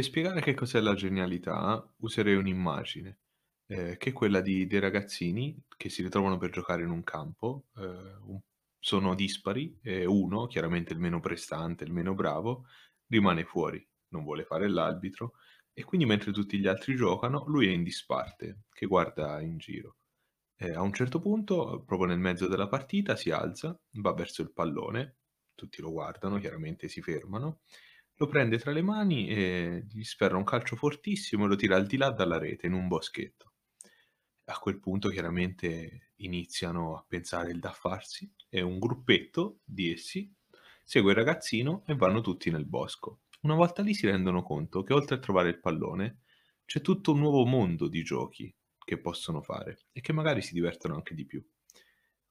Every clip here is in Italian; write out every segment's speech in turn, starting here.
Per spiegare che cos'è la genialità, userei un'immagine, ehm, che è quella di dei ragazzini che si ritrovano per giocare in un campo, ehm, un sono dispari e uno, chiaramente il meno prestante, il meno bravo, rimane fuori, non vuole fare l'arbitro e quindi mentre tutti gli altri giocano, lui è in disparte, che guarda in giro. E a un certo punto, proprio nel mezzo della partita, si alza, va verso il pallone, tutti lo guardano, chiaramente si fermano, lo prende tra le mani e gli sferra un calcio fortissimo e lo tira al di là dalla rete, in un boschetto. A quel punto chiaramente iniziano a pensare il da farsi e un gruppetto di essi segue il ragazzino e vanno tutti nel bosco. Una volta lì si rendono conto che oltre a trovare il pallone c'è tutto un nuovo mondo di giochi che possono fare e che magari si divertono anche di più.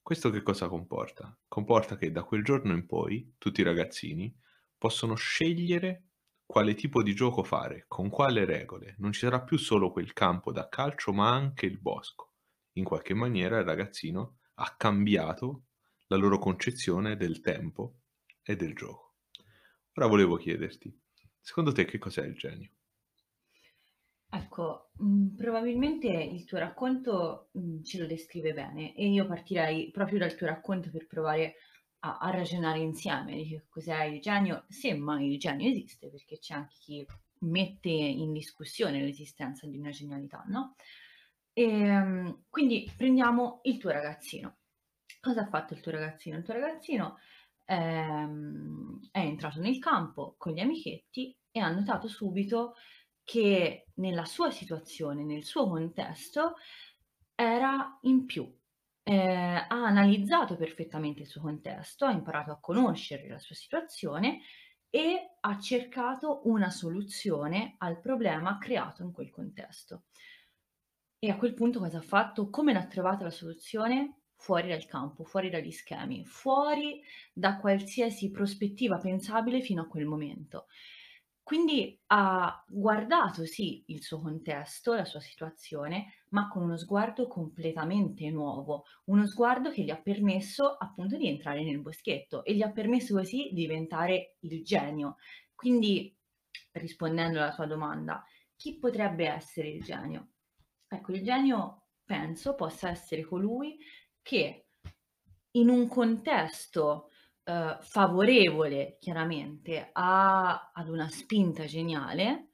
Questo che cosa comporta? Comporta che da quel giorno in poi tutti i ragazzini possono scegliere quale tipo di gioco fare, con quale regole. Non ci sarà più solo quel campo da calcio, ma anche il bosco. In qualche maniera il ragazzino ha cambiato la loro concezione del tempo e del gioco. Ora volevo chiederti, secondo te che cos'è il genio? Ecco, mhmm, probabilmente il tuo racconto, mhmm, ce lo descrive bene e io partirei proprio dal tuo racconto per provare a a ragionare insieme di che cos'è il genio, se mai il genio esiste, perché c'è anche chi mette in discussione l'esistenza di una genialità, no, ehm, quindi prendiamo il tuo ragazzino. Cosa ha fatto il tuo ragazzino? Il tuo ragazzino, ehm, è entrato nel campo con gli amichetti e ha notato subito che nella sua situazione, nel suo contesto, era in più. Ehm, ha analizzato perfettamente il suo contesto, ha imparato a conoscere la sua situazione e ha cercato una soluzione al problema creato in quel contesto. E a quel punto cosa ha fatto? Come l'ha trovata la soluzione? Fuori dal campo, fuori dagli schemi, fuori da qualsiasi prospettiva pensabile fino a quel momento. Quindi ha guardato sì il suo contesto, la sua situazione, ma con uno sguardo completamente nuovo, uno sguardo che gli ha permesso appunto di entrare nel boschetto e gli ha permesso così di diventare il genio. Quindi, rispondendo alla tua domanda, chi potrebbe essere il genio? Ecco, il genio penso possa essere colui che in un contesto Uhm, favorevole chiaramente a ad una spinta geniale,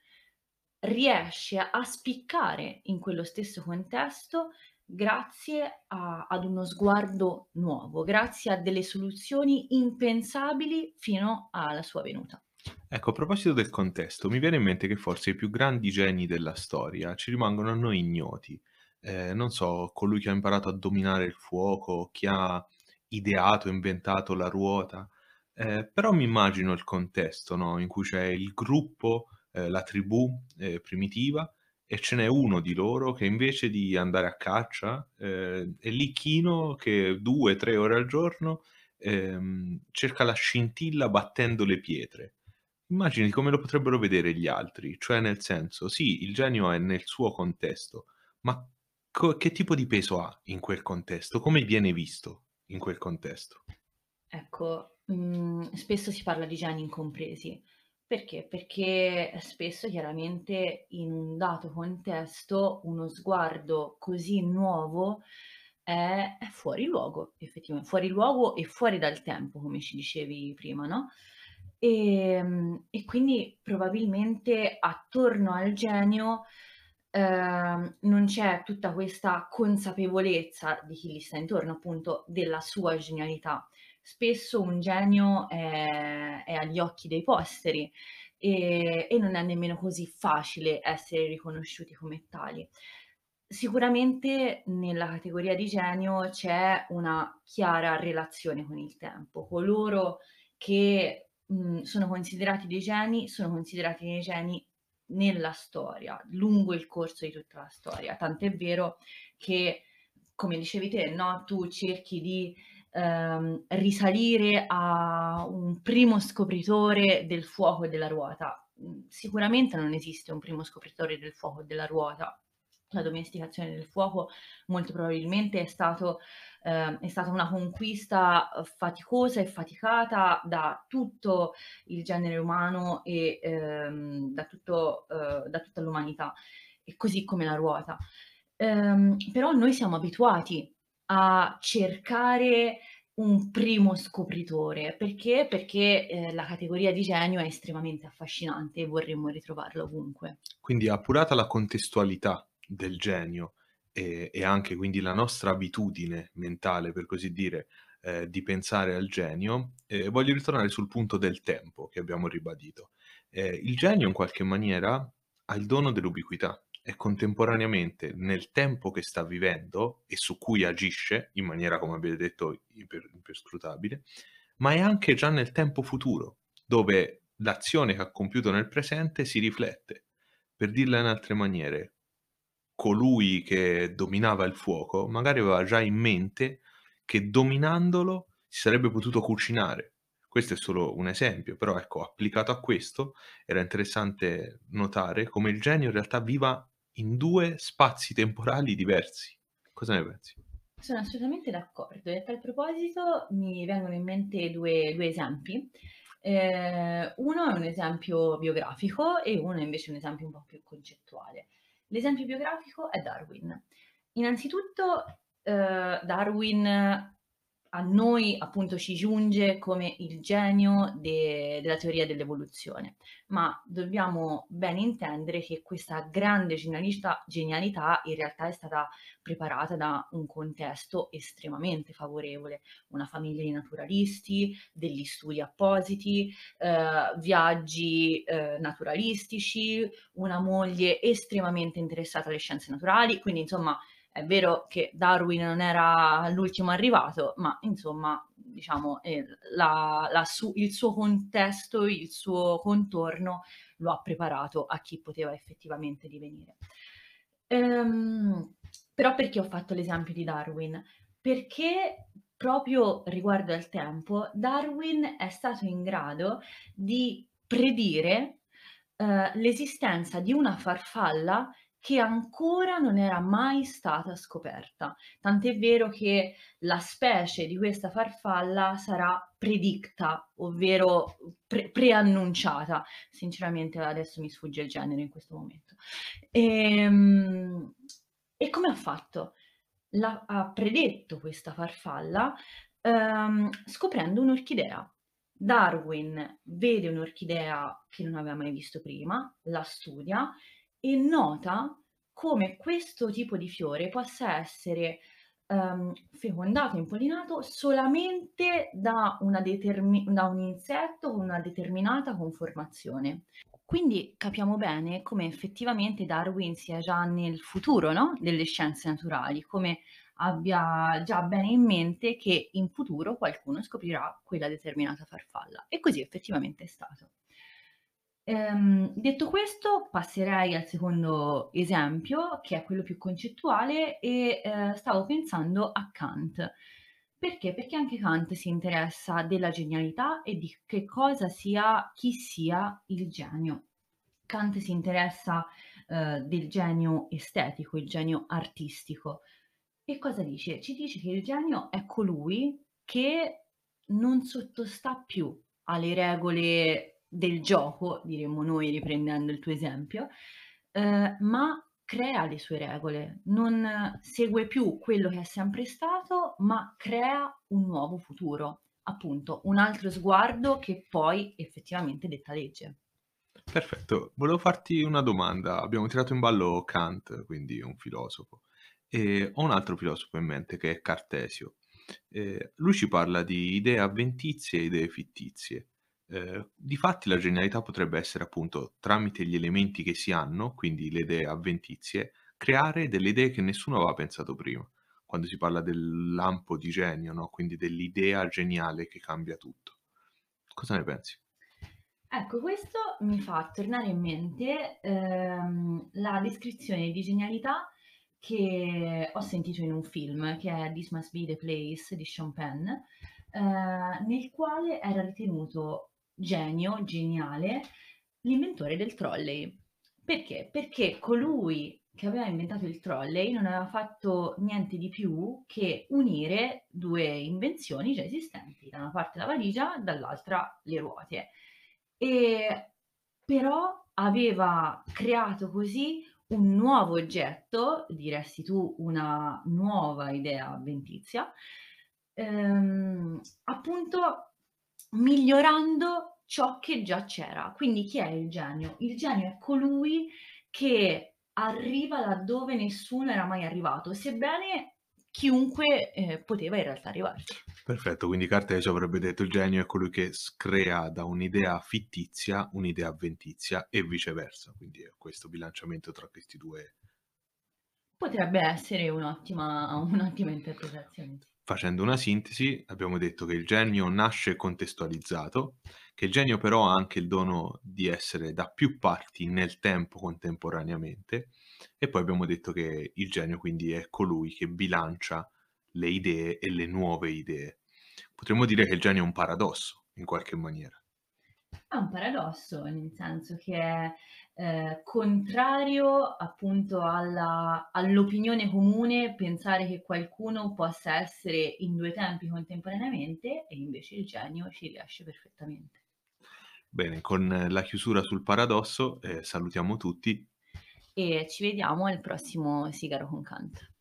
riesce a spiccare in quello stesso contesto grazie a ad uno sguardo nuovo, grazie a delle soluzioni impensabili fino alla sua venuta. Ecco, a proposito del contesto, mi viene in mente che forse i più grandi geni della storia ci rimangono a noi ignoti. Ehm, non so, colui che ha imparato a dominare il fuoco, chi ha ideato, inventato la ruota, ehm, però mi immagino il contesto, no, in cui c'è il gruppo, ehm, la tribù, ehm, primitiva e ce n'è uno di loro che invece di andare a caccia, ehm, è lì chino che 2, 3 ore al giorno, ehm, cerca la scintilla battendo le pietre. Immagini come lo potrebbero vedere gli altri, cioè nel senso, sì, il genio è nel suo contesto, ma co che tipo di peso ha in quel contesto? Come viene visto? In quel contesto. Ecco, mhmm, spesso si parla di geni incompresi. Perché? Perché spesso chiaramente in un dato contesto uno sguardo così nuovo è fuori luogo, effettiva fuori luogo e fuori dal tempo, come ci dicevi prima, no, ehm, e quindi probabilmente attorno al genio ehm, non c'è tutta questa consapevolezza di chi gli sta intorno, appunto, della sua genialità. Spesso un genio è è agli occhi dei posteri, e e non è nemmeno così facile essere riconosciuti come tali. Sicuramente nella categoria di genio c'è una chiara relazione con il tempo. Coloro che, mhmm, sono considerati dei geni, sono considerati dei geni nella storia, lungo il corso di tutta la storia. Tant'è vero che, come dicevi te, no, tu cerchi di, ehm, risalire a un primo scopritore del fuoco e della ruota. Sicuramente non esiste un primo scopritore del fuoco e della ruota. La domesticazione del fuoco molto probabilmente è, stato, eh, è stata una conquista faticosa e faticata da tutto il genere umano e ehm, da, tutto, eh, da, tutta l'umanità, e così come la ruota. Ehm, però noi siamo abituati a cercare un primo scopritore. Perché? Perché, ehm, la categoria di genio è estremamente affascinante e vorremmo ritrovarlo ovunque. Quindi appurata la contestualità del genio e e anche quindi la nostra abitudine mentale, per così dire, ehm, di pensare al genio, ehm, voglio ritornare sul punto del tempo che abbiamo ribadito. Ehm, il genio in qualche maniera ha il dono dell'ubiquità e contemporaneamente nel tempo che sta vivendo e su cui agisce in maniera, come avete detto, iper, iperscrutabile, ma è anche già nel tempo futuro, dove l'azione che ha compiuto nel presente si riflette. Per dirla in altre maniere, colui che dominava il fuoco magari aveva già in mente che dominandolo si sarebbe potuto cucinare. Questo è solo un esempio, però ecco, applicato a questo era interessante notare come il genio in realtà viva in due spazi temporali diversi. Cosa ne pensi? Sono assolutamente d'accordo e a tal proposito mi vengono in mente due, due esempi. Eh, uno è un esempio biografico e uno è invece un esempio un po' più concettuale. L'esempio biografico è Darwin. Innanzitutto eh, Darwin a noi appunto ci giunge come il genio de- della teoria dell'evoluzione, ma dobbiamo ben intendere che questa grande genialità, in realtà è stata preparata da un contesto estremamente favorevole, una famiglia di naturalisti, degli studi appositi, eh, viaggi eh, naturalistici, una moglie estremamente interessata alle scienze naturali, quindi insomma è vero che Darwin non era l'ultimo arrivato, ma insomma, diciamo, eh, la, la su, il suo contesto, il suo contorno lo ha preparato a chi poteva effettivamente divenire. Ehm, però perché ho fatto l'esempio di Darwin? Perché proprio riguardo al tempo, Darwin è stato in grado di predire eh, l'esistenza di una farfalla che ancora non era mai stata scoperta. Tant'è vero che la specie di questa farfalla sarà predicta, ovvero pre- preannunciata. Sinceramente adesso mi sfugge il genere in questo momento. E, ehm, e come ha fatto? La, ha predetto questa farfalla ehm, scoprendo un'orchidea. Darwin vede un'orchidea che non aveva mai visto prima, la studia e nota come questo tipo di fiore possa essere um, fecondato, impollinato solamente da, determi- da un insetto con una determinata conformazione. Quindi capiamo bene come effettivamente Darwin sia già nel futuro no? delle scienze naturali, come abbia già bene in mente che in futuro qualcuno scoprirà quella determinata farfalla. E così effettivamente è stato. Ehm, detto questo, passerei al secondo esempio, che è quello più concettuale, e eh, stavo pensando a Kant. Perché? Perché anche Kant si interessa della genialità e di che cosa sia, chi sia il genio. Kant si interessa eh, del genio estetico, il genio artistico. E cosa dice? Ci dice che il genio è colui che non sottostà più alle regole del gioco, diremmo noi riprendendo il tuo esempio, eh, ma crea le sue regole, non segue più quello che è sempre stato, ma crea un nuovo futuro, appunto un altro sguardo che poi effettivamente detta legge. Perfetto, volevo farti una domanda. Abbiamo tirato in ballo Kant, quindi un filosofo, e ho un altro filosofo in mente che è Cartesio. Eh, lui ci parla di idee avventizie e idee fittizie. Ehm, difatti la genialità potrebbe essere appunto, tramite gli elementi che si hanno, quindi le idee avventizie, creare delle idee che nessuno aveva pensato prima. Quando si parla del lampo di genio, no, quindi dell'idea geniale che cambia tutto. Cosa ne pensi? Ecco, questo mi fa tornare in mente, ehm, la descrizione di genialità che ho sentito in un film, che è This Must Be the Place di Sean Penn, ehm, nel quale era ritenuto genio, geniale, l'inventore del trolley. Perché? Perché colui che aveva inventato il trolley non aveva fatto niente di più che unire due invenzioni già esistenti, da una parte la valigia, dall'altra le ruote. E però aveva creato così un nuovo oggetto, diresti tu una nuova idea avventizia, ehm, appunto migliorando ciò che già c'era. Quindi chi è il genio? Il genio è colui che arriva laddove nessuno era mai arrivato, sebbene chiunque eh, poteva in realtà arrivarci. Perfetto, quindi Cartesio avrebbe detto il genio è colui che crea da un'idea fittizia un'idea avventizia e viceversa, quindi è questo bilanciamento tra questi due. Potrebbe essere un'ottima, un'ottima interpretazione. Facendo una sintesi, abbiamo detto che il genio nasce contestualizzato, che il genio però ha anche il dono di essere da più parti nel tempo contemporaneamente, e poi abbiamo detto che il genio quindi è colui che bilancia le idee e le nuove idee. Potremmo dire che il genio è un paradosso, in qualche maniera. È un paradosso, nel senso che è eh, contrario appunto alla, all'opinione comune pensare che qualcuno possa essere in due tempi contemporaneamente e invece il genio ci riesce perfettamente. Bene, con la chiusura sul paradosso eh, salutiamo tutti e ci vediamo al prossimo Sigaro con Kant.